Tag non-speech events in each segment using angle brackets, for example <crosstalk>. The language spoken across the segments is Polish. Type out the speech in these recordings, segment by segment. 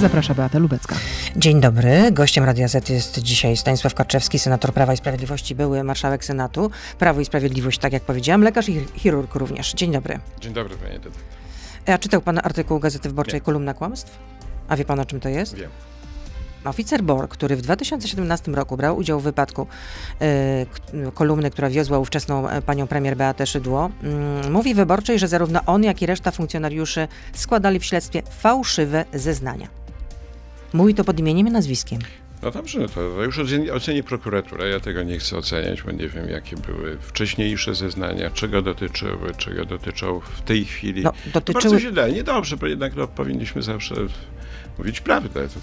Zaprasza Beata Lubecka. Dzień dobry. Gościem Radia Z jest dzisiaj Stanisław Karczewski, senator Prawa i Sprawiedliwości, były marszałek Senatu. Prawo i Sprawiedliwość, tak jak powiedziałam, lekarz i chirurg również. Dzień dobry. Dzień dobry, panie redaktor. A czytał pan artykuł Gazety Wyborczej Nie. Kolumna Kłamstw? A wie pan o czym to jest? Wiem. Oficer BOR, który w 2017 roku brał udział w wypadku e, kolumny, która wiozła ówczesną e, panią premier Beatę Szydło, mm, mówi wyborczej, że zarówno on, jak i reszta funkcjonariuszy składali w śledztwie fałszywe zeznania. Mówi to pod imieniem i nazwiskiem. No dobrze, to już oceni, prokuratura. Ja tego nie chcę oceniać, bo nie wiem, jakie były wcześniejsze zeznania, czego dotyczyły, czego dotyczą w tej chwili. No, dotyczyły... Bardzo źle, niedobrze, bo jednak no, powinniśmy zawsze mówić prawdę. To,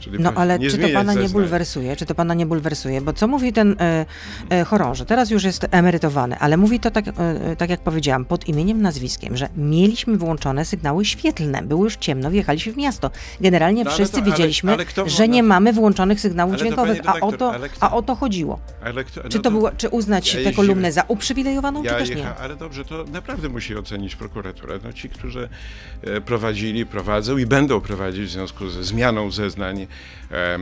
czyli <laughs> No ale czy to pana nie bulwersuje? Czy to pana nie bulwersuje? Bo co mówi ten e, e, chorąży? Teraz już jest emerytowany, ale mówi to tak, e, e, tak jak powiedziałam, pod imieniem, nazwiskiem, że mieliśmy włączone sygnały świetlne. Było już ciemno, wjechaliśmy w miasto. Generalnie No, ale wszyscy to- ale- wiedzieliśmy, ale kto że nie mamy włączonych sygnałów Ale to, dźwiękowych, a o, to, ale a o to chodziło. Czy no to było, czy uznać ja tę kolumnę za uprzywilejowaną, czy Ja też nie? ale dobrze, to naprawdę musi ocenić prokuratura. No ci, którzy e, prowadzili, prowadzą i będą prowadzić w związku ze zmianą zeznań e,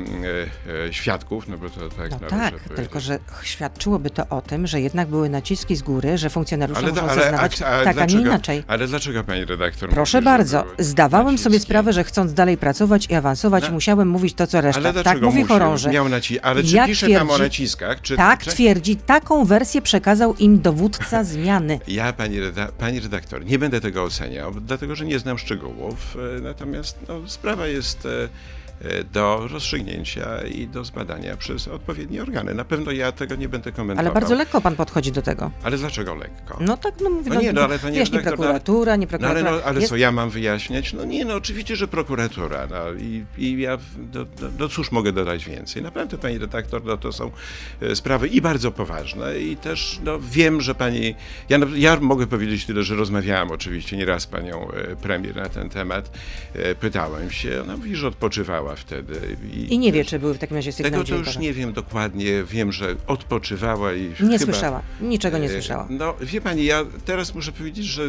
e, świadków, no bo to tak No tak, tylko że świadczyłoby to o tym, że jednak były naciski z góry, że funkcjonariusze Ale, muszą ale, zeznawać a, a tak, a nie dlaczego, inaczej. Ale dlaczego pani redaktor Proszę mówi, bardzo, zdawałem sobie naciski? sprawę, że chcąc dalej pracować i awansować, No. musiałem mówić to, co reszta. Ale Tak dlaczego mówi chorąży. Miał naci- ale czy Jak pisze tam o twierdzi- naciskach? Czy, Tak czy... twierdzi, taką wersję przekazał im dowódca <laughs> zmiany. Ja, pani, reda- pani redaktor, nie będę tego oceniał, dlatego że nie znam szczegółów. e, Natomiast no, sprawa jest e, do rozstrzygnięcia i do zbadania przez odpowiednie organy. Na pewno ja tego nie będę komentował. Ale bardzo lekko pan podchodzi do tego. Ale dlaczego lekko? No tak, no mówię, No nie, no, ale pani wyjaśni redaktor, prokuratura, nie No ale, prokuratura. no, ale Jest- co ja mam wyjaśniać? No nie, no oczywiście, że prokuratura. No, i, I ja, no, no, no cóż mogę dodać więcej? Naprawdę, pani redaktor, no to są e, sprawy i bardzo poważne i też no, wiem, że pani... Ja, ja mogę powiedzieć tyle, że rozmawiałem oczywiście nieraz z panią e, premier na ten temat. E, Pytałem się, ona mówi, że odpoczywała wtedy. I nie wie, czy były w takim razie Tego sygnały to już nie wiem dokładnie. Wiem, że odpoczywała i Nie chyba... słyszała, niczego nie E, słyszała. No, wie pani, ja teraz muszę powiedzieć, że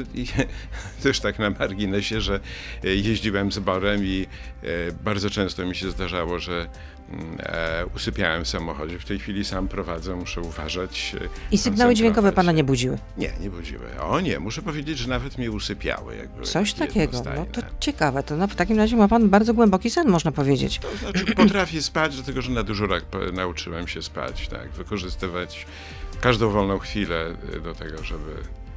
<laughs> też tak na marginesie, że e, jeździłem z Borem i e, bardzo często mi się zdarzało, że usypiałem w samochodzie. W tej chwili sam prowadzę, muszę uważać. e, I sygnały dźwiękowe pana nie budziły. Nie, nie budziły. O nie, muszę powiedzieć, że nawet mnie usypiały. Jak były Coś takie takiego. No to ciekawe. To no, w takim razie ma pan bardzo głęboki sen, można powiedzieć. To znaczy <clears throat> potrafię spać, dlatego że na po- nauczyłem się spać, tak, wykorzystywać każdą wolną chwilę e, do tego, żeby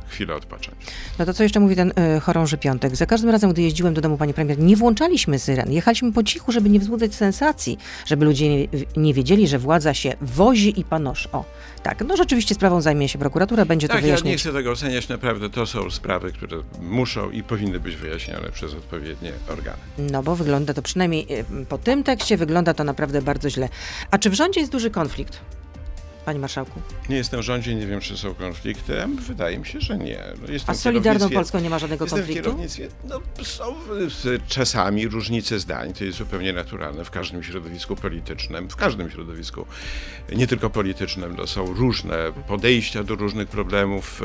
chwilę odpocząć. No to co jeszcze mówi ten y, chorąży piątek? Za każdym razem, gdy jeździłem do domu pani premier, nie włączaliśmy syren. Jechaliśmy po cichu, żeby nie wzbudzać sensacji, żeby ludzie nie, nie wiedzieli, że władza się wozi i panoszy. O, tak. No rzeczywiście sprawą zajmie się prokuratura, będzie to Tak, ja nie chcę tego oceniać, naprawdę to są sprawy, które muszą i powinny być wyjaśnione przez odpowiednie organy. No bo wygląda to przynajmniej y, po tym tekście wygląda to naprawdę bardzo źle. A czy w rządzie jest duży konflikt? Panie marszałku. Nie jestem w rządzie, nie wiem, czy są konflikty, wydaje mi się, że nie. No, jestem A z w Solidarną Polską nie ma żadnego Jestem w konfliktu? kierownictwie. No, są czasami różnice zdań, to jest zupełnie naturalne w każdym środowisku politycznym, w każdym środowisku, nie tylko politycznym, no, są różne podejścia do różnych problemów.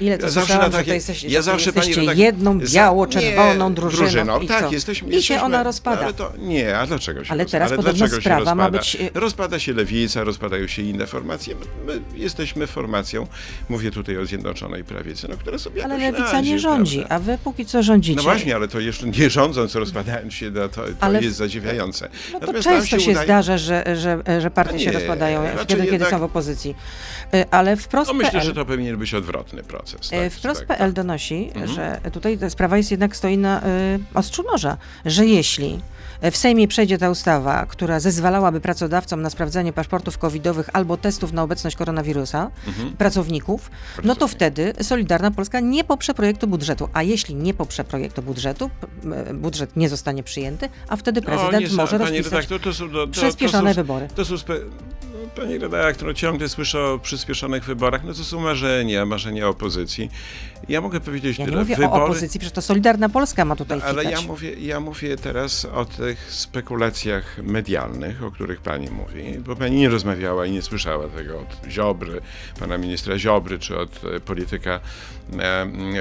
Ile to zawsze na takie- to jesteście, ja zawsze, pani redaktor- jedną biało-czerwoną nie, drużyną. I tak, co? jesteśmy. I się jesteśmy, ona rozpada. Ale to, nie, a dlaczego się Ale teraz podobno dlaczego się sprawa ma rozpada? być, y- Rozpada się lewica, rozpadają się inne formacje. My, my jesteśmy formacją, mówię tutaj o Zjednoczonej Prawicy, no, która sobie Ale lewica nie rządzi, prawda? a wy póki co rządzicie. No właśnie, ale to jeszcze nie rządząc, rozpadając się, no to, to Ale- jest zadziwiające. No to Natomiast często się, udaje- zdarza, że, że, że partie No się rozpadają, raczej kiedy, kiedy jednak- są w opozycji. Y, Ale wprost No myślę, PL, że to powinien być odwrotny proces. y, Tak, Wprost tak, PL donosi, Mhm. że tutaj ta sprawa jest jednak stoi na y, ostrzu noża, że jeśli w Sejmie przejdzie ta ustawa, która zezwalałaby pracodawcom na sprawdzanie paszportów covidowych albo testów na obecność koronawirusa Mhm. pracowników, no to wtedy Solidarna Polska nie poprze projektu budżetu. A jeśli nie poprze projektu budżetu, budżet nie zostanie przyjęty, a wtedy No, prezydent nie, może rozpisać redaktor, to są, to, przyspieszone to są, wybory. To są spe... no, pani redaktor, ciągle słyszę o przyspieszonych wyborach. No to są marzenia, marzenia opozycji. Ja mogę powiedzieć Ja nie tyle. mówię Wybory, o opozycji, przecież to Solidarna Polska ma tutaj No, ale ja mówię, ja mówię teraz o tych spekulacjach medialnych, o których pani mówi, bo pani nie rozmawiała i nie słyszała tego od Ziobry, pana ministra Ziobry, czy od e, polityka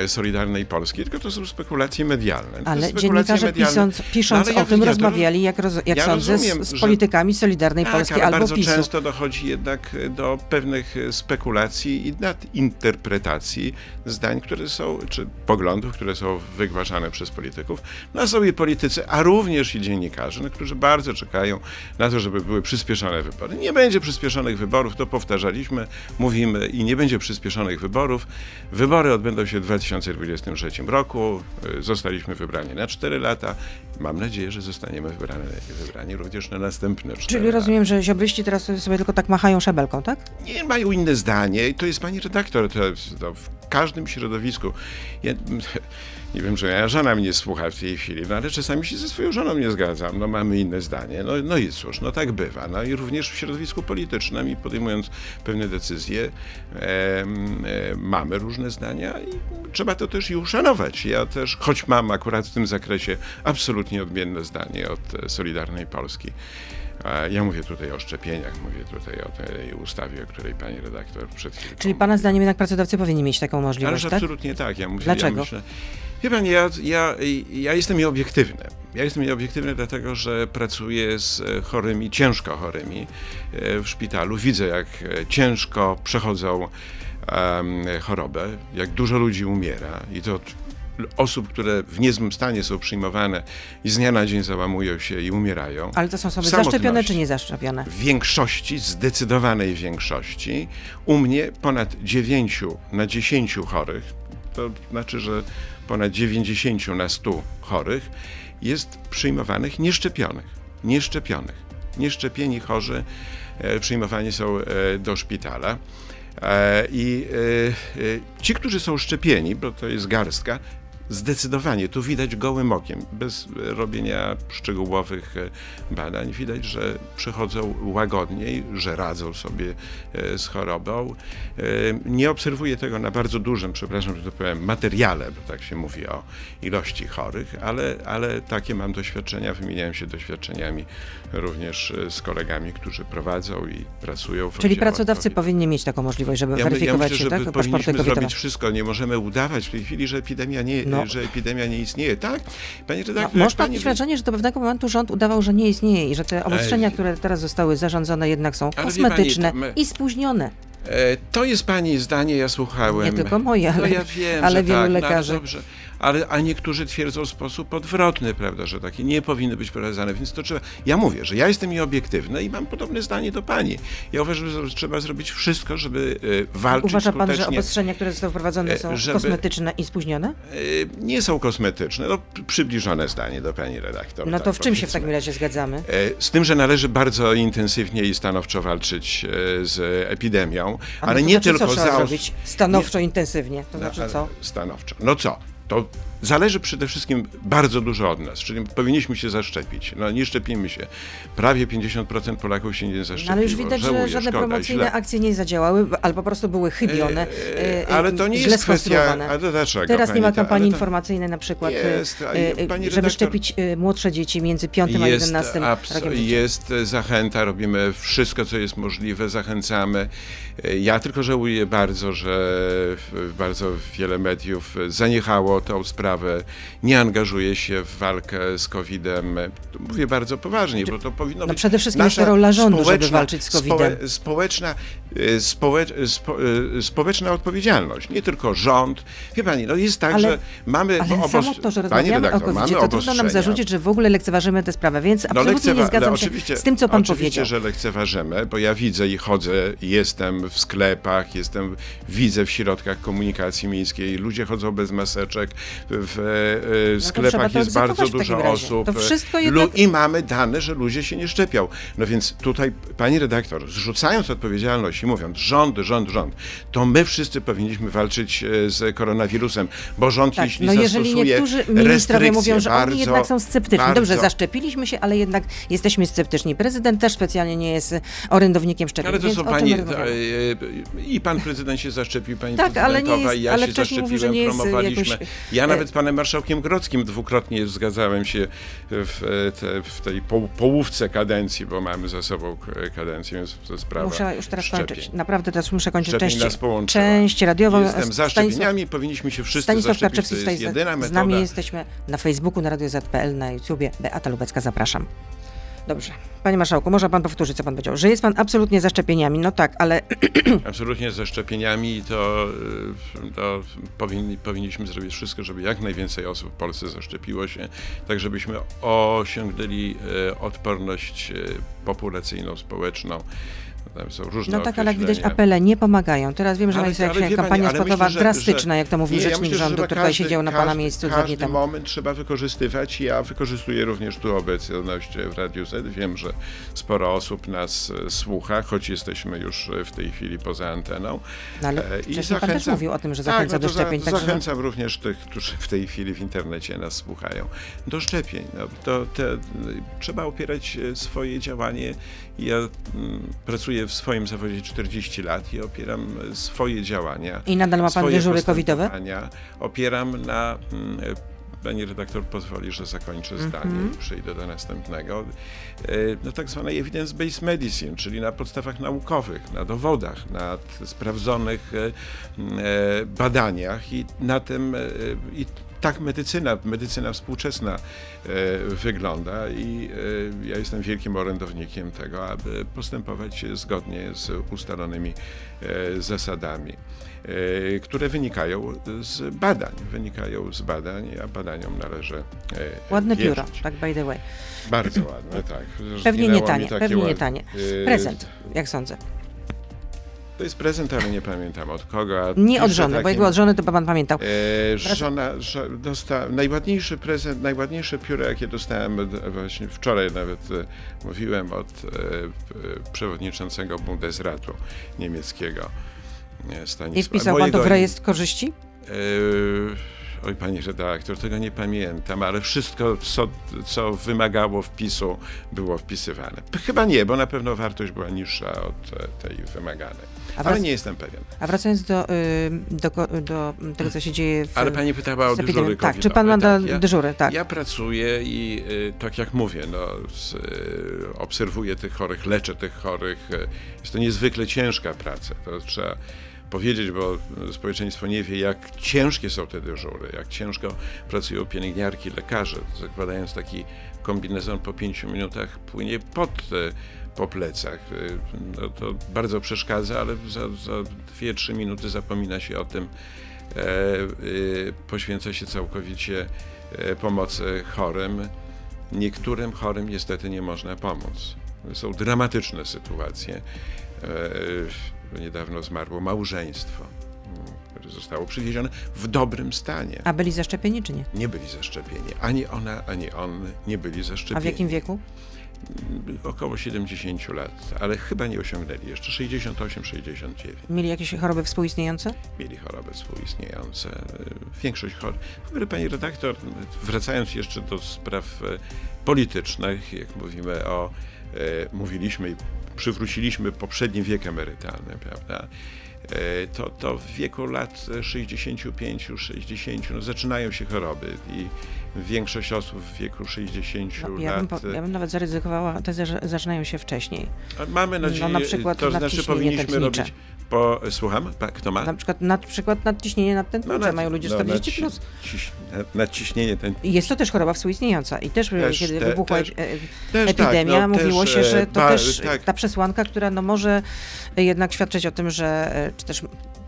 e, Solidarnej Polski, tylko to są spekulacje medialne. Ale spekulacje dziennikarze medialne- pisząc, pisząc No, ale ja- o tym ja to- rozmawiali, jak, roz, jak ja sądzę, rozumiem, z, z politykami Solidarnej Tak, Polskiej ale albo bardzo PiSu. często dochodzi jednak do pewnych spekulacji i nadinterpretacji zdań, które są, czy poglądów, które są wygłaszane przez polityków. No są i politycy, a również i dziennikarze, no, którzy bardzo czekają na to, żeby były przyspieszone wybory. Nie będzie przyspieszonych wyborów, to powtarzaliśmy, mówimy i nie będzie przyspieszonych wyborów. Wybory odbędą się w 2023 roku. Zostaliśmy wybrani na 4 lata. Mam nadzieję, że zostaniemy wybrani, wybrani również na następne 4 Czyli lata. rozumiem, że ziobryści teraz sobie tylko tak machają szabelką, tak? Nie mają inne zdanie i to jest pani redaktor. To, to w każdym środowisku. Ja, <laughs> nie wiem, że moja żona mnie słucha w tej chwili, no ale czasami się ze swoją żoną nie zgadzam. No mamy inne zdanie. No, no i cóż, no tak bywa. No i również w środowisku politycznym i podejmując pewne decyzje em, e, mamy różne zdania i trzeba to też i uszanować. Ja też, choć mam akurat w tym zakresie absolutnie odmienne zdanie od e, Solidarnej Polski. Ja mówię tutaj o szczepieniach, mówię tutaj o tej ustawie, o której pani redaktor przed chwilą. Czyli pana zdaniem jednak pracodawcy powinni mieć taką możliwość, Ależ tak? absolutnie tak. Ja mówię, Dlaczego? Ja myślę, wie ja, ja, ja jestem nieobiektywny. Ja jestem nieobiektywny dlatego, że pracuję z chorymi, ciężko chorymi e, w szpitalu. Widzę, jak e, ciężko przechodzą em, chorobę, jak dużo ludzi umiera i to osób, które w niezłym stanie są przyjmowane i z dnia na dzień załamują się i umierają. Ale to są osoby zaszczepione czy niezaszczepione? W większości, zdecydowanej większości, u mnie ponad 9 na 10 chorych, to znaczy, że ponad 90 na 100 chorych jest przyjmowanych nieszczepionych. Nieszczepionych. Nieszczepieni chorzy e, przyjmowani są e, do szpitala. E, I ci, którzy są szczepieni, bo to jest garstka, Zdecydowanie, tu widać gołym okiem, bez robienia szczegółowych e, badań, widać, że przechodzą łagodniej, że radzą sobie e, z chorobą. E, Nie obserwuję tego na bardzo dużym, przepraszam, że to powiem, materiale, bo tak się mówi o ilości chorych, ale, ale takie mam doświadczenia, wymieniałem się doświadczeniami również z kolegami, którzy prowadzą i pracują w Czyli pracodawcy COVID. powinni mieć taką możliwość, żeby Ja, my- ja weryfikować myślę, się, że tak? powinniśmy zrobić wszystko. Nie możemy udawać w tej chwili, że epidemia nie, No. Że epidemia nie istnieje. Tak? Panie No, redaktor, jak można pani mieć wrażenie, że do pewnego momentu rząd udawał, że nie istnieje i że te obostrzenia, które teraz zostały zarządzone, jednak są Ale pani, kosmetyczne to my- i spóźnione. E, To jest pani zdanie, ja słuchałem. Nie tylko moje, ale, no ja wiem, ale wielu tak, lekarzy. No, ale dobrze. Ale, a niektórzy twierdzą w sposób odwrotny, prawda, że takie nie powinny być prowadzone, więc to trzeba. Ja mówię, że ja jestem nieobiektywny i mam podobne zdanie do pani. Ja uważam, że trzeba zrobić wszystko, żeby e, walczyć Uważa pan, że obostrzenia, które zostały wprowadzone E, są żeby- kosmetyczne i spóźnione? E, Nie są kosmetyczne, no przybliżone zdanie do pani redaktor. No to tak w czym się w takim razie zgadzamy? Z tym, że należy bardzo intensywnie i stanowczo walczyć z epidemią, A no ale to nie znaczy, tylko co trzeba za zrobić? Stanowczo, intensywnie. To znaczy No, co? Stanowczo. No co? To zależy przede wszystkim bardzo dużo od nas, czyli powinniśmy się zaszczepić. No nie szczepimy się. Prawie 50% Polaków się nie zaszczepiło. No, ale już widać, Żałuję, że żadne szkoda, promocyjne źle. akcje nie zadziałały, albo po prostu były chybione, E, e, ale to nie źle jest kwestia- ale dlaczego, Teraz nie ma ta- kampanii to- informacyjnej na przykład, e, Jest, e, pani żeby szczepić e, młodsze dzieci między 5 a 11 abso- rokiem życia. jest zachęta, robimy wszystko, co jest możliwe, zachęcamy. Ja tylko żałuję bardzo, że bardzo wiele mediów zaniechało tą sprawę, nie angażuje się w walkę z COVID-em. Mówię bardzo poważnie, bo to powinno No być przede wszystkim jest nasza to rola rządu, żeby walczyć z COVID-em. społe- Społeczna, społe, spo, e, społeczna odpowiedzialność, nie tylko rząd. Wie pani, no jest tak, Ale- że mamy Ale obos- samo to, że rozmawiamy o redaktor, covid mamy to trudno nam zarzucić, że w ogóle lekceważymy tę sprawę, więc No, absolutnie lekcewa- nie zgadzam no, się oczywiście- z tym, co pan oczywiście, powiedział. że lekceważymy, bo ja widzę i chodzę, jestem w sklepach, jestem, widzę w środkach komunikacji miejskiej, ludzie chodzą bez maseczek, y, w e, No to trzeba sklepach to jest bardzo dużo osób. To wszystko Lu- jednak- I mamy dane, że ludzie się nie szczepią. No więc tutaj, pani redaktor, zrzucając odpowiedzialność i mówiąc rząd, rząd, rząd, to my wszyscy powinniśmy walczyć e, z koronawirusem, bo rząd Tak, jeśli no jeżeli zastosuje niektórzy ministrowie mówią, że bardzo, oni jednak są sceptyczni. bardzo, Dobrze, zaszczepiliśmy się, ale jednak jesteśmy sceptyczni. Prezydent też specjalnie nie jest orędownikiem szczepień, Ale to są pani. e, e, I pan prezydent się zaszczepił, pani Tak, ale nie prezydentowa, jest- i ja ale się zaszczepiłem, że nie jest promowaliśmy. jakoś, Ja e, nawet z panem marszałkiem Grodzkim dwukrotnie zgadzałem się w, e, te, w tej po, połówce kadencji, bo mamy za sobą kadencję, więc to sprawa Muszę już teraz szczepień. kończyć. Naprawdę teraz muszę kończyć Szczepień część, nas połączyła. część radiową. Jestem za szczepieniami, powinniśmy się wszyscy Stanisław zaszczepić, to jest jedyna z, z metoda. nami jesteśmy na Facebooku, na Radio ZPL, na YouTubie. Beata Lubecka, zapraszam. Dobrze. Panie Marszałku, może Pan powtórzyć, co Pan powiedział? Że jest Pan absolutnie za szczepieniami, no tak, ale <clears throat> Absolutnie ze szczepieniami to, y, to powinni, powinniśmy zrobić wszystko, żeby jak najwięcej osób w Polsce zaszczepiło się, tak żebyśmy osiągnęli y, odporność y, populacyjną, społeczną. Tam są różne no tak, ale jak widać apele nie pomagają. Teraz wiem, że Ale- jest jakaś pani, kampania myślę, że- drastyczna, że- jak to mówi Nie, ja rzecznik myślę, że rządu, który siedział na Pana miejscu dwa dni temu. moment trzeba wykorzystywać. Ja wykorzystuję również tu obecność w Radiu Z. Wiem, że sporo osób nas e, słucha, choć jesteśmy już e, w tej chwili poza anteną. No ale E, wcześniej Pan też mówił o tym, że zachęca tak, no do szczepień. Za, także- zachęcam również tych, którzy w tej chwili w internecie nas słuchają, do szczepień. No, to, te, trzeba opierać swoje działanie. Ja mm, pracuję w swoim zawodzie 40 lat i opieram e, swoje działania. I nadal ma Pan dyżury covidowe? Opieram na. Mm, Pani redaktor pozwoli, że zakończę Mhm. zdanie i przejdę do następnego. E, Na tak zwanej evidence-based medicine, czyli na podstawach naukowych, na dowodach, na sprawdzonych e, e, badaniach i na tym i tak medycyna, medycyna współczesna wygląda i ja jestem wielkim orędownikiem tego, aby postępować zgodnie z ustalonymi zasadami, które wynikają z badań. Wynikają z badań, a badaniom należy e, Ładne wierzyć. pióro, tak by the way. Bardzo ładne, tak. <laughs> Pewnie nie tanie, pewnie nie tanie. E, Prezent, jak sądzę. To jest prezent, ale nie pamiętam od kogo. Nie od żony, bo takim- jakby od żony, to Pan pamiętał. E, żona, żo, dosta, najładniejszy prezent, najładniejsze pióro, jakie dostałem od- właśnie wczoraj nawet e, mówiłem od e, e, przewodniczącego Bundesratu niemieckiego e, Stanisława. I wpisał Pan to w Mojego- rejestr korzyści? E, Oj, panie redaktor, tego nie pamiętam, ale wszystko, co, co wymagało wpisu, było wpisywane. Chyba nie, bo na pewno wartość była niższa od e, tej wymaganej. A Ale wrac- nie jestem pewien. A wracając do, y, do, ko- do tego, co się dzieje w Ale pani pytała o dyżury Tak, czy Pan ma tak? Ja- dyżury? Tak. Ja pracuję i y, tak jak mówię, no, y, obserwuję tych chorych, leczę tych chorych. Jest to niezwykle ciężka praca. To trzeba powiedzieć, bo społeczeństwo nie wie, jak ciężkie są te dyżury, jak ciężko pracują pielęgniarki, lekarze. Zakładając taki kombinezon po pięciu minutach płynie pod po plecach. No, to bardzo przeszkadza, ale za, za 2-3 minuty zapomina się o tym, e, y, poświęca się całkowicie e, pomocy chorym. Niektórym chorym niestety nie można pomóc. Są dramatyczne sytuacje. E, Niedawno zmarło małżeństwo, mm, które zostało przywiezione w dobrym stanie. A byli zaszczepieni, czy nie? Nie byli zaszczepieni. Ani ona, ani on nie byli zaszczepieni. A w jakim wieku? Około 70 lat, ale chyba nie osiągnęli jeszcze 68-69. Mieli jakieś choroby współistniejące? Mieli choroby współistniejące. Większość chorób. W ogóle, pani redaktor, wracając jeszcze do spraw e, politycznych, jak mówimy o, mówiliśmy i przywróciliśmy poprzedni wiek emerytalny, prawda? E, To, to w wieku lat 65-60 no, zaczynają się choroby i większość osób w wieku 60 No, ja, bym, lat po- ja bym nawet zaryzykowała że zaczynają się wcześniej. Mamy nadzieję, No, na przykład to znaczy powinniśmy robić po, słucham, pa- kto ma? Na przykład, na przykład nadciśnienie nadtętnicze nad- mają ludzie no, 40+. nadci- Plus. ciś- nad- Nadciśnienie ten, Jest to też choroba współistniejąca. I też, Też, kiedy te- wybuchła też- e, też epidemia, tak, no, mówiło też, się, że e, to ba- też tak. ta przesłanka, która no może jednak świadczyć o tym, że e, czy też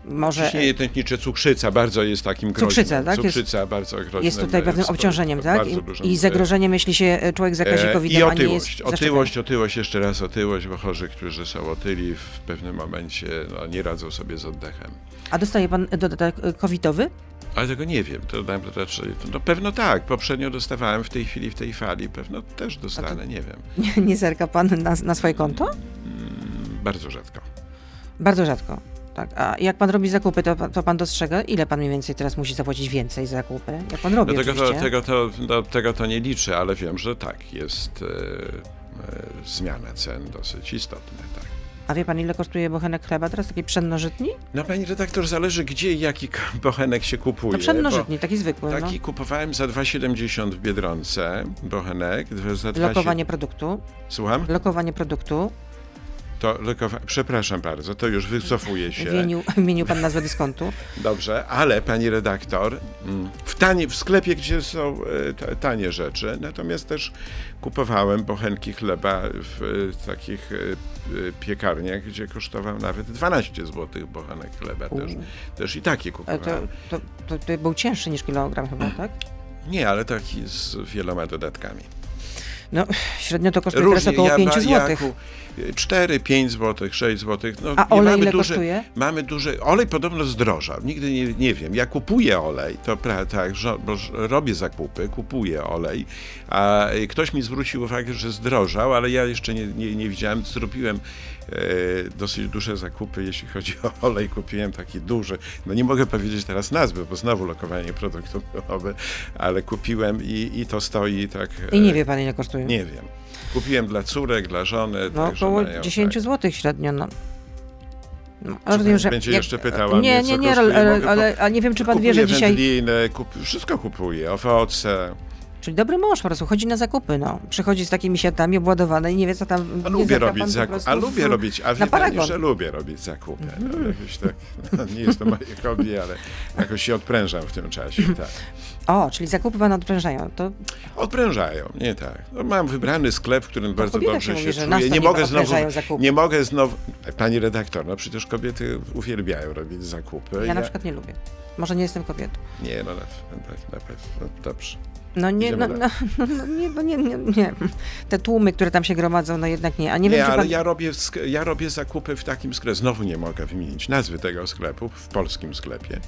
może Ciśnienie tętnicze, cukrzyca bardzo jest takim groźnym. Cukrzyca, tak? Jest- Cukrzyca bardzo groźnym. jest tutaj pewnym obciążeniem, tak? I, I e, zagrożeniem, jeśli się e, człowiek zakazi e, COVID-em, I jest otyłość, otyłość, otyłość, jeszcze raz otyłość, bo chorzy, którzy są otyli w pewnym momencie no, nie radzą sobie z oddechem. A dostaje pan dodatek e, covidowy? Ale tego nie wiem. To, to, to, to, no pewno tak. Poprzednio dostawałem w tej chwili, w tej fali. Pewno też dostanę, nie wiem. Nie, <laughs> nie zerka pan na, na swoje konto? Mm, bardzo rzadko. Bardzo rzadko. Tak. A jak pan robi zakupy, to, to pan dostrzega, ile pan mniej więcej teraz musi zapłacić więcej za zakupy? Jak pan robi Do tego, to, tego, to, do tego to nie liczę, ale wiem, że tak, jest e, e, zmiana cen dosyć istotna. Tak. A wie pan, ile kosztuje bochenek chleba teraz, taki pszennożytni? No pani redaktor, zależy gdzie i jaki <laughs> bochenek się kupuje. No pszennożytni, taki zwykły. Taki kupowałem za 2,70 w Biedronce, bochenek. Za no. 2,7 Lokowanie produktu. Słucham? Lokowanie produktu. To. Przepraszam bardzo, to już wycofuję się. Wymienił, wymienił pan nazwę dyskontu. Dobrze, ale pani redaktor, mm, w, tanie, w sklepie, gdzie są e, ta- tanie rzeczy, natomiast też kupowałem bochenki chleba w e, takich e, piekarniach, gdzie kosztował nawet 12 zł bochenek chleba. Też, też i takie kupowałem. to, to, to, to był cięższy niż kilogram chyba, tak? Nie, ale taki z wieloma dodatkami. No, średnio to kosztuje teraz około ja 5 ba- zł. ja ku- 4, 5 zł, 6 zł. No, A olej mamy ile duże, kosztuje? Mamy duży. Olej podobno zdrożał. Nigdy nie, nie wiem. Ja kupuję olej, to pra, tak, bo robię zakupy, kupuję olej, a ktoś mi zwrócił uwagę, że zdrożał, ale ja jeszcze nie, nie, nie widziałem. Zrobiłem e, dosyć duże zakupy, jeśli chodzi o olej. Kupiłem taki duży. No nie mogę powiedzieć teraz nazwy, bo znowu lokowanie produktów, ale kupiłem i, i to stoi tak. I e, nie wie pan, ile kosztuje. Nie wiem. Kupiłem dla córek, dla żony. No około mają, 10 tak. zł średnio, no. no rozumiem, że będzie jak- jeszcze pytała Nie, mnie, nie, nie, kosztuje? ale, ale, ale nie wiem, czy pan wie, że dzisiaj... wędliny, kup, wszystko kupuję, owoce. Czyli dobry mąż po prostu chodzi na zakupy, no. Przychodzi z takimi siatami obładowane i nie wie, co tam... A lubię robić zakupy. A lubię robić, a paragon. że lubię robić zakupy. Mhm. No, jakoś tak, no, nie jest to moje hobby, ale jakoś się odprężam w tym czasie. Tak. O, czyli zakupy pana odprężają. To Odprężają, nie tak. No, mam wybrany sklep, w którym bardzo kobieta dobrze się się, mówi, nas czuję. to Nie mogę znowu. zakupy. Nie mogę znowu. Pani redaktor, no przecież kobiety uwielbiają robić zakupy. ja na przykład nie lubię. Może nie jestem kobietą. Nie, no na, tak, na pewno. No, dobrze. No nie, no, Idziemy no, no, nie, no nie, nie, nie. Te tłumy, które tam się gromadzą, no jednak nie. A nie, Nie, wiem, ale pan... ja, robię, ja robię zakupy w takim sklepie. Znowu nie mogę wymienić nazwy tego sklepu, w polskim sklepie.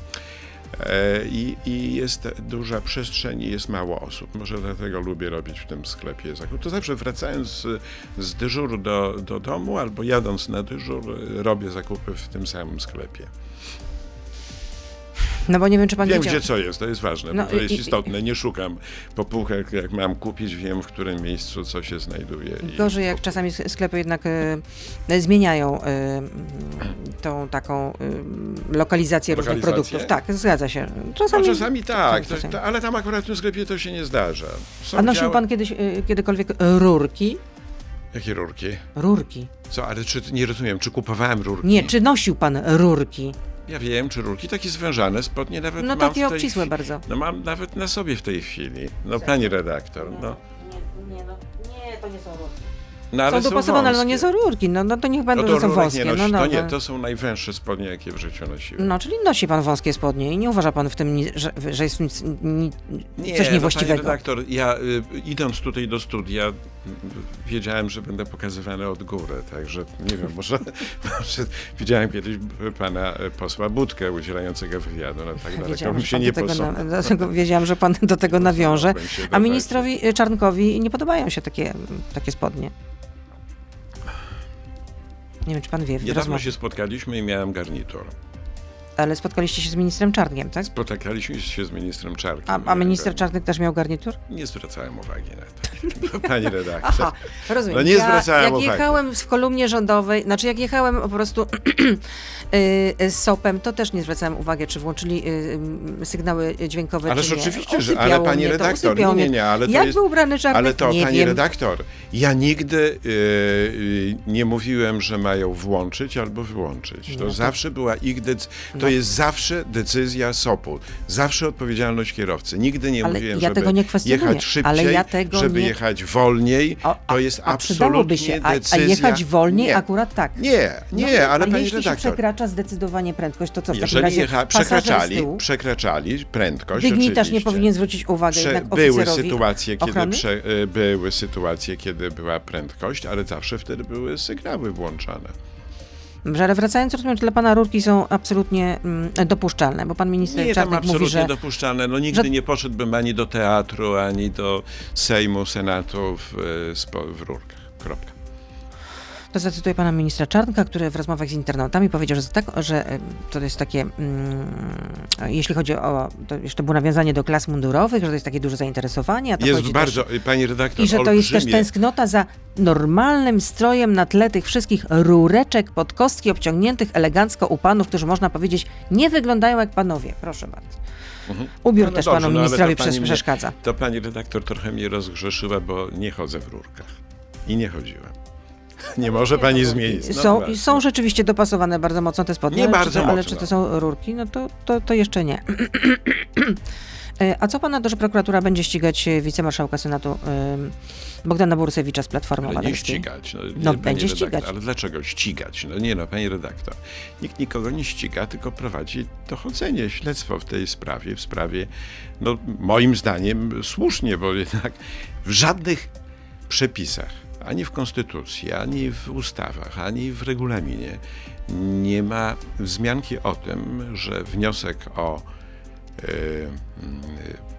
E, I, I jest duża przestrzeń i jest mało osób. Może dlatego lubię robić w tym sklepie zakup. To zawsze wracając z, z dyżuru do, do domu albo jadąc na dyżur, robię zakupy w tym samym sklepie. No bo nie wiem, czy pan Wiem, wiedział. gdzie co jest, to jest ważne, No bo to jest i- i- istotne. Nie szukam po półkach, jak mam kupić, wiem, w którym miejscu co się znajduje. Gorzej, jak czasami sk- sklepy jednak e, zmieniają mm, tą taką e, lokalizację różnych produktów. Tak, zgadza się. No, Czasami, czasami tak, to, to, ale tam akurat w tym sklepie to się nie zdarza. Są A nosił pan kiedyś, kiedykolwiek rurki? Jakie rurki? Rurki. Co, ale czy, nie rozumiem, czy kupowałem rurki? Nie, czy nosił pan rurki? Ja wiem, czy rurki, takie zwężane spodnie nawet No mam takie w tej obcisłe chwi- bardzo. No mam nawet na sobie w tej chwili. No pani redaktor, no. Nie, nie, no, nie, to nie są rurki. No są dopasowane, ale no wąskie. nie są rurki, no, no to niech No będą, to że są wąskie. nie nosi, no, no, to nie, no. to są najwęższe spodnie, jakie w życiu nosiłem. No, czyli nosi pan wąskie spodnie i nie uważa pan w tym, że, że jest nic, ni, Nie, coś no, niewłaściwego. Panie redaktor, ja y, idąc tutaj do studia wiedziałem, że będę pokazywany od góry, także nie wiem, może, <laughs> może widziałem kiedyś pana posła Budkę udzielającego wywiadu, no tak bym że się nie do tego, posunął. na, do tego, wiedziałam, że pan do tego <laughs> nawiąże. A ministrowi Czarnkowi nie podobają się takie, takie spodnie. Nie wiem, czy pan wie, w Niedawno rozmowie. się spotkaliśmy i miałem garnitur. Ale spotkaliście się z ministrem Czarnkiem, tak? Spotykaliśmy się z ministrem Czarkiem. A, a minister garnitur. Czarnek też miał garnitur? Nie zwracałem uwagi na to. <laughs> Pani redaktor. Aha, rozumiem. No nie zwracałem jak uwagi. jechałem w kolumnie rządowej, znaczy jak jechałem po prostu <clears throat> y, z SOP-em, to też nie zwracałem uwagi, czy włączyli y, y, sygnały dźwiękowe, Ależ czy nie. oczywiście, że ale pani mnie redaktor, nie, nie, nie, ale to Jak jest, był ubrany Czarnek, ale to nie pani wiem. redaktor, ja nigdy y, y, nie mówiłem, że mają włączyć albo wyłączyć. To No zawsze była ich decyzja, to No. Jest zawsze decyzja SOP-u, zawsze odpowiedzialność kierowcy. Nigdy nie Ale mówiłem, ja żeby nie jechać szybciej, ja żeby nie- jechać wolniej. O, to jest a absolutnie się, a, a decyzja... jechać wolniej nie. akurat tak. Nie, nie, No, ale a pani jeśli redaktor, przekracza zdecydowanie prędkość, to co w takim jeżeli razie jecha, przekraczali, tyłu, przekraczali prędkość, dygnitarz nie powinien zwrócić uwagi Prze- jednak były sytuacje, kiedy prze, y, były sytuacje, kiedy była prędkość, ale zawsze wtedy były sygnały włączane. Dobrze, ale wracając, rozumiem, że dla pana rurki są absolutnie mm, dopuszczalne, bo pan minister Nie, Czarnek absolutnie mówi, że... dopuszczalne. No nigdy że- nie poszedłbym ani do teatru, ani do Sejmu, Senatu w, e, w rurkach. Kropka. To zacytuję pana ministra Czarnka, który w rozmowach z internautami powiedział, że, tak, że to jest takie, mm, jeśli chodzi o, to jeszcze było nawiązanie do klas mundurowych, że to jest takie duże zainteresowanie, a to Jest bardzo, też, pani redaktor, i że to jest też olbrzymie. tęsknota za normalnym strojem na tle tych wszystkich rureczek pod kostki obciągniętych elegancko u panów, którzy można powiedzieć nie wyglądają jak panowie. Proszę bardzo. Mhm. Ubiór No, no też dobrze, panu no ministrowi to pani przes- mnie- przeszkadza. To pani redaktor trochę mnie rozgrzeszyła, bo nie chodzę w rurkach. I nie chodziłem. Nie może pani zmienić. No są, właśnie. są rzeczywiście dopasowane bardzo mocno te spodnie, Nie ale, bardzo czy to, ale mocno. czy to są rurki? No to, to, to jeszcze nie. <clears throat> E, A co pana to, że prokuratura będzie ścigać wicemarszałka Senatu Bogdana Borusewicza z Platformy Ale nie ścigać. No, No, będzie redaktor, ścigać. Ale dlaczego ścigać? No nie no, pani redaktor. Nikt nikogo nie ściga, tylko prowadzi dochodzenie, śledztwo w tej sprawie, w sprawie, no moim zdaniem słusznie, bo jednak w żadnych przepisach, ani w Konstytucji, ani w ustawach, ani w regulaminie nie ma wzmianki o tym, że wniosek o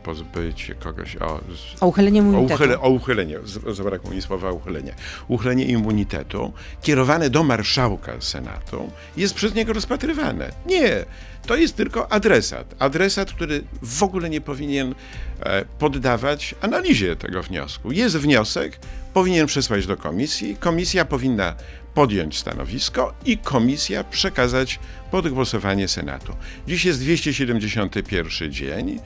pozbycie kogoś o O uchylenie o, immunitetu. uchyle, o uchylenie, zabrakło mi słowa uchylenie. Uchylenie immunitetu kierowane do marszałka Senatu jest przez niego rozpatrywane. Nie, to jest tylko adresat. Adresat, który w ogóle nie powinien e, poddawać analizie tego wniosku. Jest wniosek, powinien przesłać do komisji, komisja powinna podjąć stanowisko i komisja przekazać pod głosowanie Senatu. Dziś jest 271 dzień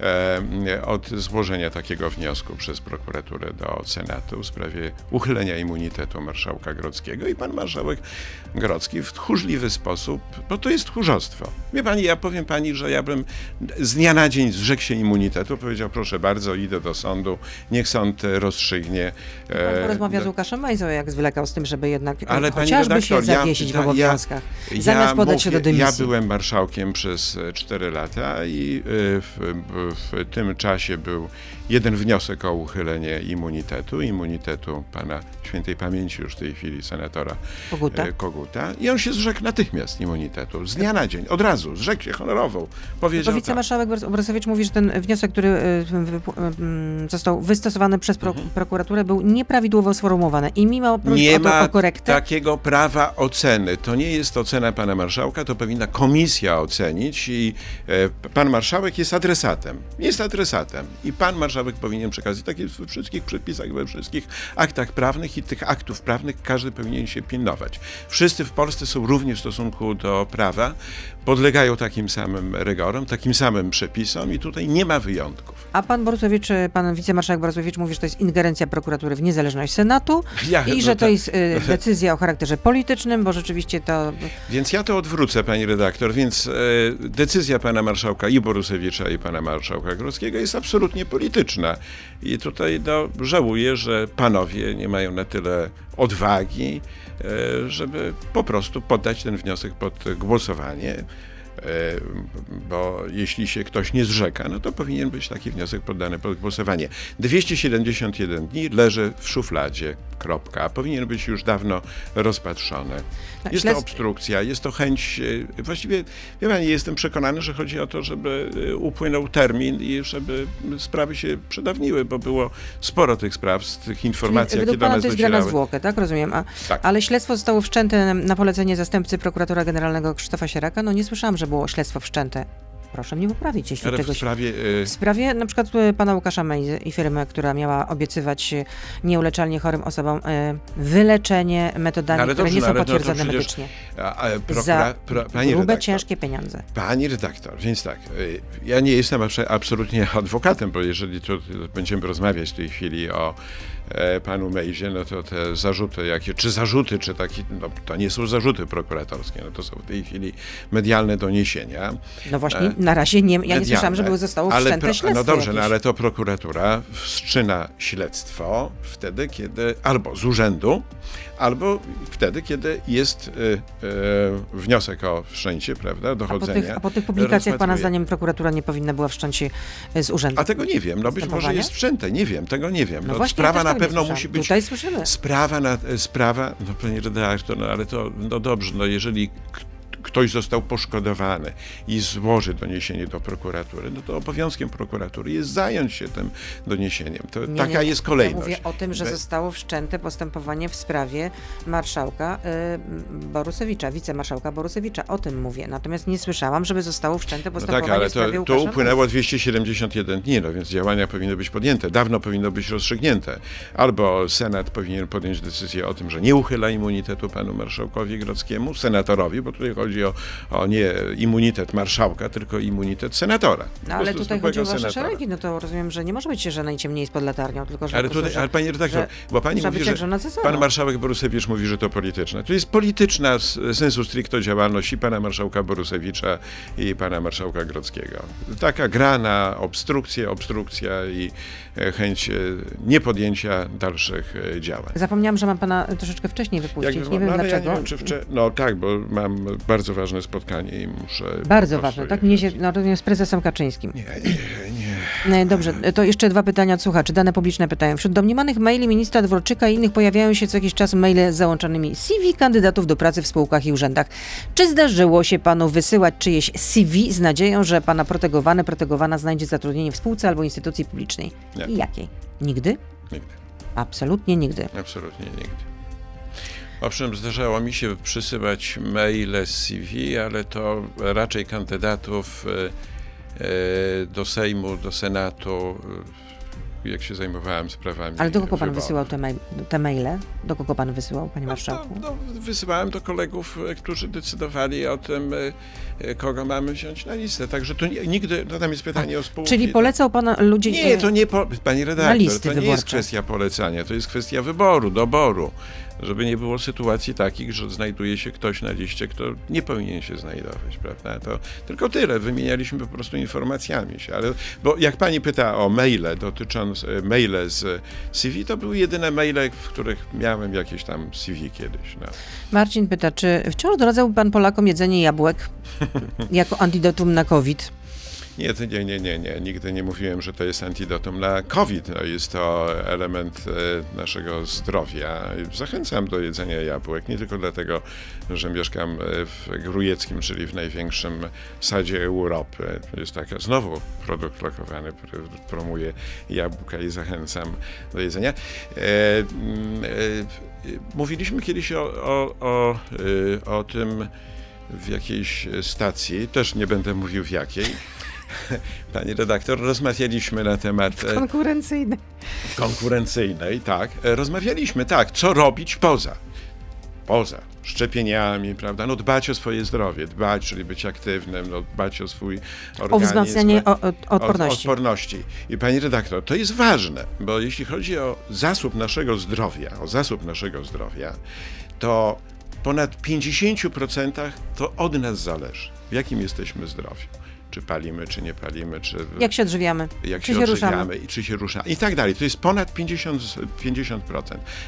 e, od złożenia takiego wniosku przez prokuraturę do Senatu w sprawie uchylenia immunitetu marszałka Grodzkiego i pan marszałek Grodzki w tchórzliwy sposób, bo to jest tchórzostwo. Wie pani, ja powiem pani, że ja bym z dnia na dzień zrzekł się immunitetu, powiedział proszę bardzo, idę do sądu, niech sąd rozstrzygnie. Pan e, porozmawia do- z Łukaszem Majzą, jak zwlekał z tym, żeby jednak Ale e, pani chociażby się redaktor, ja- zawiesić w ja- obowiązkach, zamiast podać się do dymisji. Ja byłem marszałkiem przez e, 4 lata i e, w, w tym czasie był jeden wniosek o uchylenie immunitetu, immunitetu pana świętej pamięci już w tej chwili senatora Koguta. e, Koguta i on się zrzekł natychmiast immunitetu, z dnia na dzień, od razu, zrzekł się honorowo, powiedział tak. wicemarszałek Bros- Borysowicz mówi, że ten wniosek, który y, został wystosowany przez pro- Mhm. prokuraturę, był nieprawidłowo sformułowany i mimo próśb Nie o, to, ma o korektę, takiego prawa oceny. To nie jest ocena pana marszałka, to powinna komisja ocenić i e, pan marszałek jest adresatem. Jest adresatem i pan marszałek powinien przekazać. Tak jest we wszystkich przepisach, we wszystkich aktach prawnych i tych aktów prawnych każdy powinien się pilnować. Wszyscy w Polsce są równi w stosunku do prawa, podlegają takim samym rygorom, takim samym przepisom i tutaj nie ma wyjątków. a pan Borusowicz, y, pan wicemarszałek Borusowicz mówi, że to jest ingerencja prokuratury w niezależność Senatu Ja- i no że to tak. jest y, <laughs> decyzja o charakterze politycznym, bo rzeczywiście to... Więc ja to odwrócę, pani redaktor. Więc e, decyzja pana marszałka i Borusewicza i pana marszałka Grodzkiego jest absolutnie polityczna. I tutaj no, żałuję, że panowie nie mają na tyle odwagi, e, żeby po prostu poddać ten wniosek pod głosowanie. Bo jeśli się ktoś nie zrzeka, no to powinien być taki wniosek poddany pod głosowanie. 271 dni leży w szufladzie, kropka. Powinien być już dawno rozpatrzony. Tak, Jest to obstrukcja, jest to chęć. e, Właściwie, wie pani, jestem przekonany, że chodzi o to, żeby e, upłynął termin i żeby sprawy się przedawniły, bo było sporo tych spraw, z tych informacji, Czyli jakie do nas to jest docierały. zwłokę, tak? Rozumiem. A, Tak. Ale śledztwo zostało wszczęte na polecenie zastępcy prokuratora generalnego Krzysztofa Sieraka. No nie słyszałam, że było śledztwo wszczęte. Proszę mnie poprawić, jeśli Ale w czegoś... sprawie. e, W sprawie na przykład e, pana Łukasza Mejzy i firmy, która miała obiecywać e, nieuleczalnie chorym osobom wyleczenie metodami, No ale które dobrze, nie no są to- to potwierdzone medycznie. a, a, prokura, Za pro, grube, redaktor, ciężkie pieniądze. Pani redaktor, więc tak, y, ja nie jestem abs- absolutnie adwokatem, bo jeżeli tu będziemy rozmawiać w tej chwili o panu Mejzie, no to te zarzuty, jakie, czy zarzuty, czy takie, no to nie są zarzuty prokuratorskie, no to są w tej chwili medialne doniesienia. No właśnie, E, na razie nie, ja nie medialne. słyszałam, żeby zostało wszczęte pro- śledztwo No dobrze, jakieś. no ale to prokuratura wszczyna śledztwo wtedy, kiedy albo z urzędu, albo wtedy, kiedy jest y, y, wniosek o wszczęcie, prawda, a, po dochodzenia. tych, a po tych publikacjach pana zdaniem prokuratura nie powinna była wszcząć się e, z urzędu. A tego nie wiem. No być może jest wszczęte, nie wiem, tego nie wiem. No No właśnie, sprawa na pewno musi być Tutaj słyszymy. sprawa, na, sprawa, no panie redaktor, no ale to, no dobrze, no jeżeli ktoś został poszkodowany i złoży doniesienie do prokuratury, no to obowiązkiem prokuratury jest zająć się tym doniesieniem. To, Nie, taka nie, jest kolejność. Ja mówię o tym, że Be- zostało wszczęte postępowanie w sprawie marszałka y, Borusewicza, wicemarszałka Borusewicza. O tym mówię. Natomiast nie słyszałam, żeby zostało wszczęte No postępowanie tak, ale w sprawie to, to upłynęło 271 dni, no więc działania powinny być podjęte. Dawno powinno być rozstrzygnięte. Albo Senat powinien podjąć decyzję o tym, że nie uchyla immunitetu panu marszałkowi Grodzkiemu, senatorowi, bo tutaj chodzi o, o nie immunitet marszałka, tylko immunitet senatora. No, ale tutaj chodzi o wasze szeregi. No to rozumiem, że nie może być, że najciemniej jest pod latarnią, tylko że Ale, prostu, tutaj, że, ale panie redaktor, że bo pani mówi, że jak pan marszałek Borusewicz mówi, że to polityczne. To jest polityczna z sensu stricto działalność i pana marszałka Borusewicza i pana marszałka Grodzkiego. Taka gra na obstrukcję, obstrukcja i e, chęć e, niepodjęcia dalszych e, działań. Zapomniałam, że mam pana troszeczkę wcześniej wypuścić. Jakby- nie wiem no, dlaczego. Ja nie wiem, wcze... No tak, bo mam bardzo ważne spotkanie i muszę... Bardzo ważne, tak? Mnie się, no, z prezesem Kaczyńskim. Nie, nie, nie. E, Dobrze, to jeszcze dwa pytania od słuchaczy. Dane publiczne pytają. Wśród domniemanych maili ministra Dworczyka i innych pojawiają się co jakiś czas maile z załączonymi CV kandydatów do pracy w spółkach i urzędach. Czy zdarzyło się panu wysyłać czyjeś CV z nadzieją, że pana protegowany, protegowana znajdzie zatrudnienie w spółce albo instytucji publicznej? Nie. I jakiej? Nigdy? Nigdy. Absolutnie nigdy. Absolutnie nigdy. Owszem, zdarzało mi się przysyłać maile z CV, ale to raczej kandydatów e, e, do Sejmu, do Senatu, jak się zajmowałem sprawami. Ale do kogo pan wyborów. wysyłał te, mail, te maile? Do kogo pan wysyłał, panie marszałku? No, no, wysyłałem do kolegów, e, którzy decydowali o tym, e, e, kogo mamy wziąć na listę. Także to nie, nigdy, no tam jest pytanie o spółki. Czyli polecał pan ludzi... Nie, to nie, po, pani redaktor, listy to nie jest wyborcze. kwestia polecania, to jest kwestia wyboru, doboru. Żeby nie było sytuacji takich, że znajduje się ktoś na liście, kto nie powinien się znajdować, prawda? To tylko tyle, wymienialiśmy po prostu informacjami się, ale, bo jak pani pyta o maile dotyczące, maile z CV, to były jedyne maile, w których miałem jakieś tam CV kiedyś, no. Marcin pyta, czy wciąż doradzałby pan Polakom jedzenie jabłek <laughs> jako antidotum na COVID? Nie, nie, nie, nie, nie. Nigdy nie mówiłem, że to jest antidotum na COVID. No, jest to element e, naszego zdrowia. Zachęcam do jedzenia jabłek, nie tylko dlatego, że mieszkam e, w Grujeckim, czyli w największym sadzie Europy. Jest taka znowu produkt lokowany, promuje jabłka i zachęcam do jedzenia. E, mm, mówiliśmy kiedyś o, o, o, o tym w jakiejś stacji, też nie będę mówił w jakiej. <laughs> Pani redaktor, rozmawialiśmy na temat e, Konkurencyjny. konkurencyjnej, tak. E, Rozmawialiśmy, tak, co robić poza. Poza szczepieniami, prawda? No dbać o swoje zdrowie, dbać, czyli być aktywnym, no, dbać o swój organizm. O wzmacnianie o, o, od- odporności. odporności. I pani redaktor, to jest ważne, bo jeśli chodzi o zasób naszego zdrowia, o zasób naszego zdrowia, to ponad 50% to od nas zależy, w jakim jesteśmy zdrowiu. Czy palimy, czy nie palimy, czy Jak się odżywiamy? jak Czy się, się ruszamy? i czy się rusza i tak dalej. To jest ponad 50, 50%.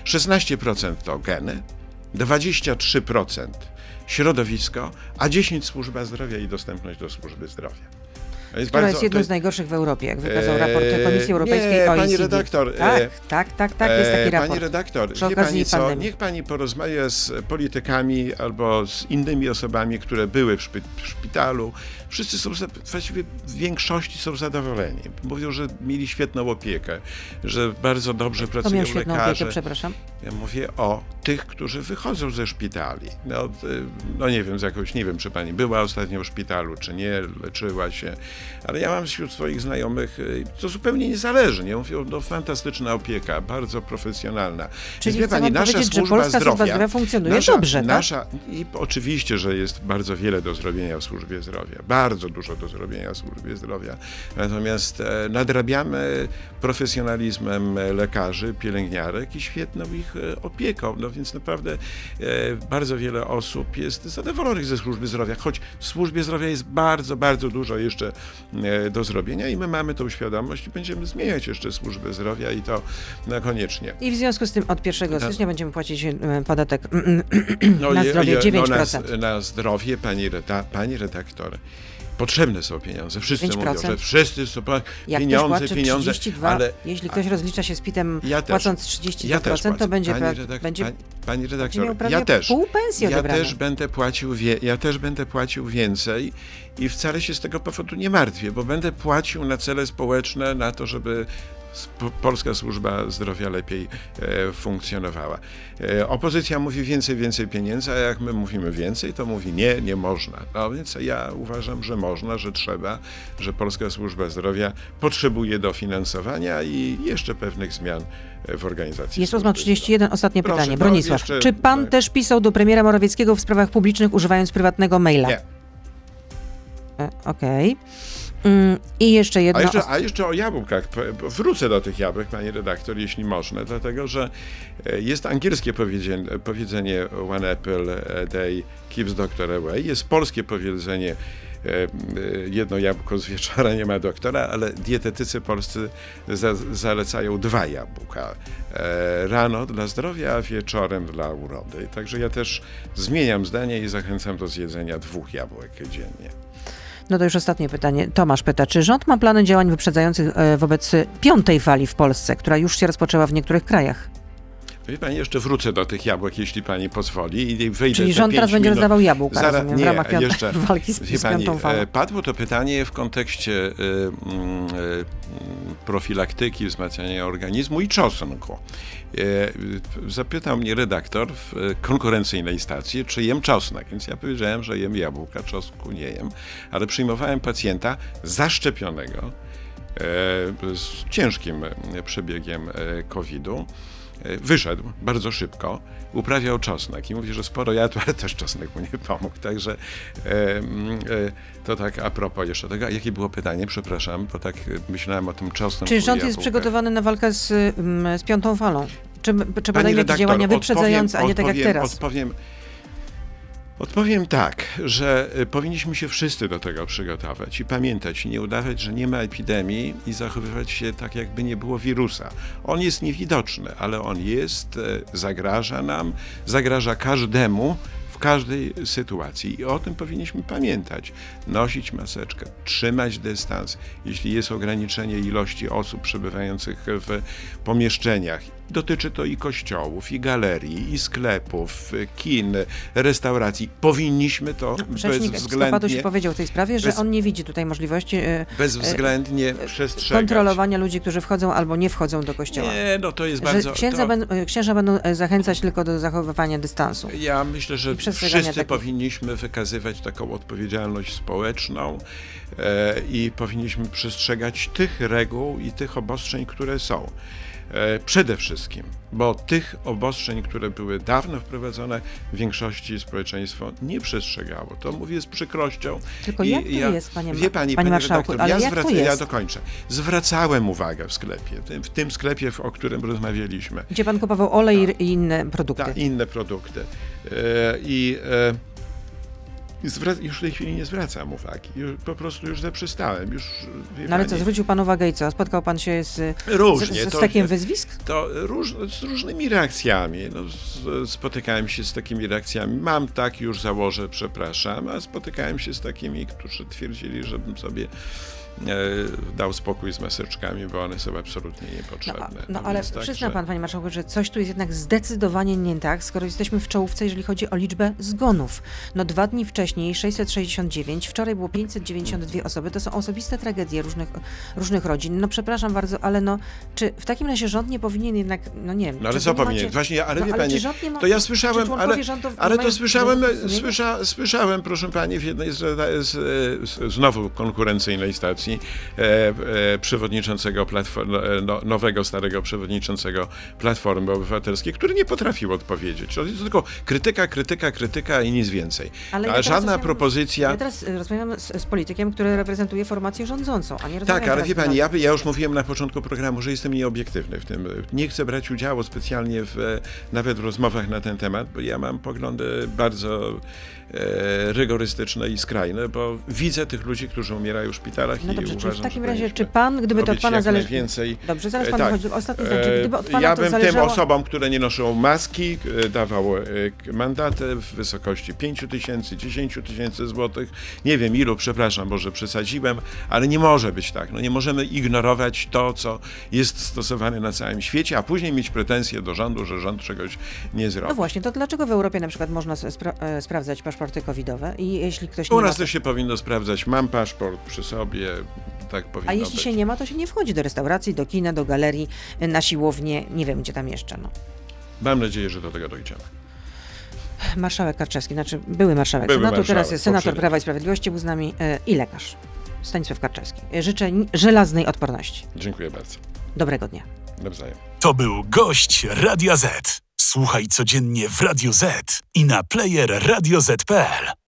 16% to geny, 23% środowisko, a 10% służba zdrowia i dostępność do służby zdrowia. To jest Która bardzo- jest jedną to z najgorszych w Europie, jak wykazał Eee, raport Komisji Europejskiej nie, OECD. pani redaktor, Tak, e, tak, tak, tak, jest taki E, raport. Pani redaktor, wie pani co, pandemii. niech pani porozmawia z politykami albo z innymi osobami, które były w szpitalu. Wszyscy są, właściwie w większości są zadowoleni. Mówią, że mieli świetną opiekę, że bardzo dobrze pracują lekarze. opiekę, przepraszam. Ja mówię o tych, którzy wychodzą ze szpitali. No, y, no nie wiem, z jakąś, nie wiem, czy pani była ostatnio w szpitalu, czy nie, leczyła się, ale ja mam wśród swoich znajomych, y, to zupełnie niezależnie, mówią, no fantastyczna opieka, bardzo profesjonalna. Czyli Więc chce pan powiedzieć, że Polska Służba Zdrowia funkcjonuje nasza, dobrze, tak? nasza, I oczywiście, że jest bardzo wiele do zrobienia w służbie zdrowia, bardzo dużo do zrobienia w służbie zdrowia. Natomiast e, nadrabiamy profesjonalizmem e, lekarzy, pielęgniarek i świetną ich e, opieką. No więc naprawdę bardzo wiele osób jest zadowolonych ze służby zdrowia, choć w służbie zdrowia jest bardzo, bardzo dużo jeszcze do zrobienia i my mamy tą świadomość i będziemy zmieniać jeszcze służbę zdrowia i to no, koniecznie. I w związku z tym od 1 Na- stycznia będziemy płacić podatek <clears throat> na je- zdrowie je- 9%. No, na, na zdrowie, pani, reda, pani redaktor. Potrzebne są pieniądze. Wszyscy 5%. mówią, że wszyscy są Jak pieniądze, pieniądze, 32, ale jeśli ktoś rozlicza się z PIT-em Ja płacąc 32%, ja też to płacę. będzie, pani, pra- redak- będzie pani, pani redaktor, ja też. pół pensji Ja odebrane. też będę płacił wie, ja też będę płacił więcej i wcale się z tego powodu nie martwię, bo będę płacił na cele społeczne, na to, żeby Polska Służba Zdrowia lepiej e, funkcjonowała. E, opozycja mówi więcej, więcej pieniędzy, a jak my mówimy więcej, to mówi nie, nie można. No więc ja uważam, że można, że trzeba, że Polska Służba Zdrowia potrzebuje dofinansowania i jeszcze pewnych zmian e, w organizacji. Jest służby 8.31, ostatnie Proszę, pytanie. no, Bronisław, jeszcze- czy pan też pisał do premiera Morawieckiego w sprawach publicznych używając prywatnego maila? Nie. Okej. Mm, I jeszcze jedno. A jeszcze, a jeszcze o jabłkach. Wrócę do tych jabłek, pani redaktor, jeśli można, dlatego że e, jest angielskie powiedzenie, powiedzenie One apple a day keeps doctor away. Jest polskie powiedzenie e, e, jedno jabłko z wieczora nie ma doktora, ale dietetycy polscy za, zalecają dwa jabłka. E, Rano dla zdrowia, a wieczorem dla urody. Także ja też zmieniam zdanie i zachęcam do zjedzenia dwóch jabłek dziennie. No to już ostatnie pytanie. Tomasz pyta, czy rząd ma plany działań wyprzedzających e, wobec piątej fali w Polsce, która już się rozpoczęła w niektórych krajach? Wie pani, jeszcze wrócę do tych jabłek, jeśli pani pozwoli i wyjdę Czyli rząd teraz będzie minut. rozdawał jabłka, Zaraz- rozumiem, w nie, ramach piątej jeszcze- <laughs> walki z, Wie z pani, piątą falą. e, padło to pytanie w kontekście e, mm, e, profilaktyki, wzmacniania organizmu i czosnku. E, Zapytał mnie redaktor w e, konkurencyjnej stacji, czy jem czosnek, więc ja powiedziałem, że jem jabłka, czosnku nie jem, ale przyjmowałem pacjenta zaszczepionego e, z ciężkim e, przebiegiem e, COVID-u. E, Wyszedł bardzo szybko, uprawiał czosnek i mówi, że sporo jadł, ale też czosnek mu nie pomógł. Także e, e, to tak a propos jeszcze tego. Jakie było pytanie? Przepraszam, bo tak myślałem o tym czosnku. Czy rząd jest przygotowany na walkę z, mm, z piątą falą? Czy, czy podejmie jakieś działania odpowiem- wyprzedzające, a nie tak jak teraz? Odpowiem, odpowiem tak, że y, powinniśmy się wszyscy do tego przygotować i pamiętać, i nie udawać, że nie ma epidemii i zachowywać się tak, jakby nie było wirusa. On jest niewidoczny, ale on jest, e, zagraża nam, zagraża każdemu w każdej sytuacji i o tym powinniśmy pamiętać. Nosić maseczkę, trzymać dystans, jeśli jest ograniczenie ilości osób przebywających w pomieszczeniach. Dotyczy to i kościołów, i galerii, i sklepów, kin, restauracji. Powinniśmy to Rzecznik Episkopatu się bezwzględnie, powiedział w tej sprawie, że bez- on nie widzi tutaj możliwości e, bezwzględnie przestrzegać. kontrolowania ludzi, którzy wchodzą albo nie wchodzą do kościoła. Nie, no to jest Że bardzo... księdza to... e, księża będą zachęcać tylko do zachowywania dystansu. Ja myślę, że wszyscy takich- powinniśmy wykazywać taką odpowiedzialność społeczną e, i powinniśmy przestrzegać tych reguł i tych obostrzeń, które są. E, przede wszystkim, bo tych obostrzeń, które były dawno wprowadzone, w większości społeczeństwo nie przestrzegało. To mówię z przykrością. Tylko I jak to jest, panie, Wie pani, panie marszałku, redaktor, ale ja, jak to zwraca- ja jest? dokończę. Zwracałem uwagę w sklepie, w tym, sklepie, o którym rozmawialiśmy, Gdzie pan kupował olej i inne produkty. tak, inne produkty. E, I e, już w tej chwili nie zwracam uwagi. Już, po prostu już zaprzestałem. Już, No ale co, zwrócił pan uwagę i co? Spotkał pan się z, Różnie. z, z to- takiem wyzwisk? To róż, z różnymi reakcjami. No, z, spotykałem się z takimi reakcjami. Mam tak, już założę, przepraszam, a spotykałem się z takimi, którzy twierdzili, żebym sobie dał spokój z maseczkami, bo one są absolutnie No, niepotrzebne. a- no ale tak, przyzna że- pan, panie marszałku, że coś tu jest jednak zdecydowanie nie tak, skoro jesteśmy w czołówce, jeżeli chodzi o liczbę zgonów. No dwa dni wcześniej 669, wczoraj było 592 osoby, to są osobiste tragedie różnych, różnych rodzin. No przepraszam bardzo, ale no, czy w takim razie rząd nie powinien jednak, no nie wiem. No ale co powinien? macie- Właśnie, ale no, wie pani, czy rząd nie ma, to ja słyszałem, ale, ale to słyszałem, słysza, słyszałem, proszę pani, w jednej z, z, z znowu konkurencyjnej stacji e, e, przewodniczącego platform, no, nowego, starego przewodniczącego Platformy Obywatelskiej, który nie potrafił odpowiedzieć. To jest tylko krytyka, krytyka, krytyka i nic więcej. Ale ja żadna propozycja... Ja teraz e, rozmawiam z, z politykiem, który reprezentuje formację rządzącą, a nie Tak, ale wie pani, ja, ja już mówiłem na początku programu, że jestem nieobiektywny w tym. Nie chcę brać udziału specjalnie w e, nawet w rozmowach na ten temat, bo ja mam poglądy bardzo e, rygorystyczne i skrajne, bo widzę tych ludzi, którzy umierają w szpitalach No No dobrze, czyli w takim razie, czy pan, gdyby to od pana jak zależy... najwięcej. Dobrze, zaraz E, panu tak. chodzi. Ostatni zdanie, E, gdyby od pana Ja bym zależało... tym osobom, które nie noszą maski, e, dawał e, mandaty w wysokości 5 tysięcy, 10 tysięcy złotych. Nie wiem ilu, przepraszam, może przesadziłem, ale nie może być tak. No nie możemy ignorować to, co jest stosowane na całym świecie, a później mieć pretensje do rządu, że rząd czegoś nie zrobi. No właśnie, to dlaczego w Europie na przykład można spra- e, sprawdzać paszporty covidowe i jeśli ktoś U nie ma... nas to się powinno sprawdzać. Mam paszport przy sobie, tak powinno A jeśli być. się nie ma, to się nie wchodzi do restauracji, do kina, do galerii, na siłownię, nie wiem gdzie tam jeszcze. No. Mam nadzieję, że do tego dojdziemy. Marszałek Karczewski, znaczy były marszałek Były Senatu, teraz marszałek, jest senator poprzedni. Prawa i Sprawiedliwości, był z nami e, i lekarz. Stanisław Karczewski. Życzę żelaznej odporności. Dziękuję bardzo. Dobrego dnia. Nawzajem. To był gość Radia Z. Słuchaj codziennie w Radio Z i na player radioz.pl.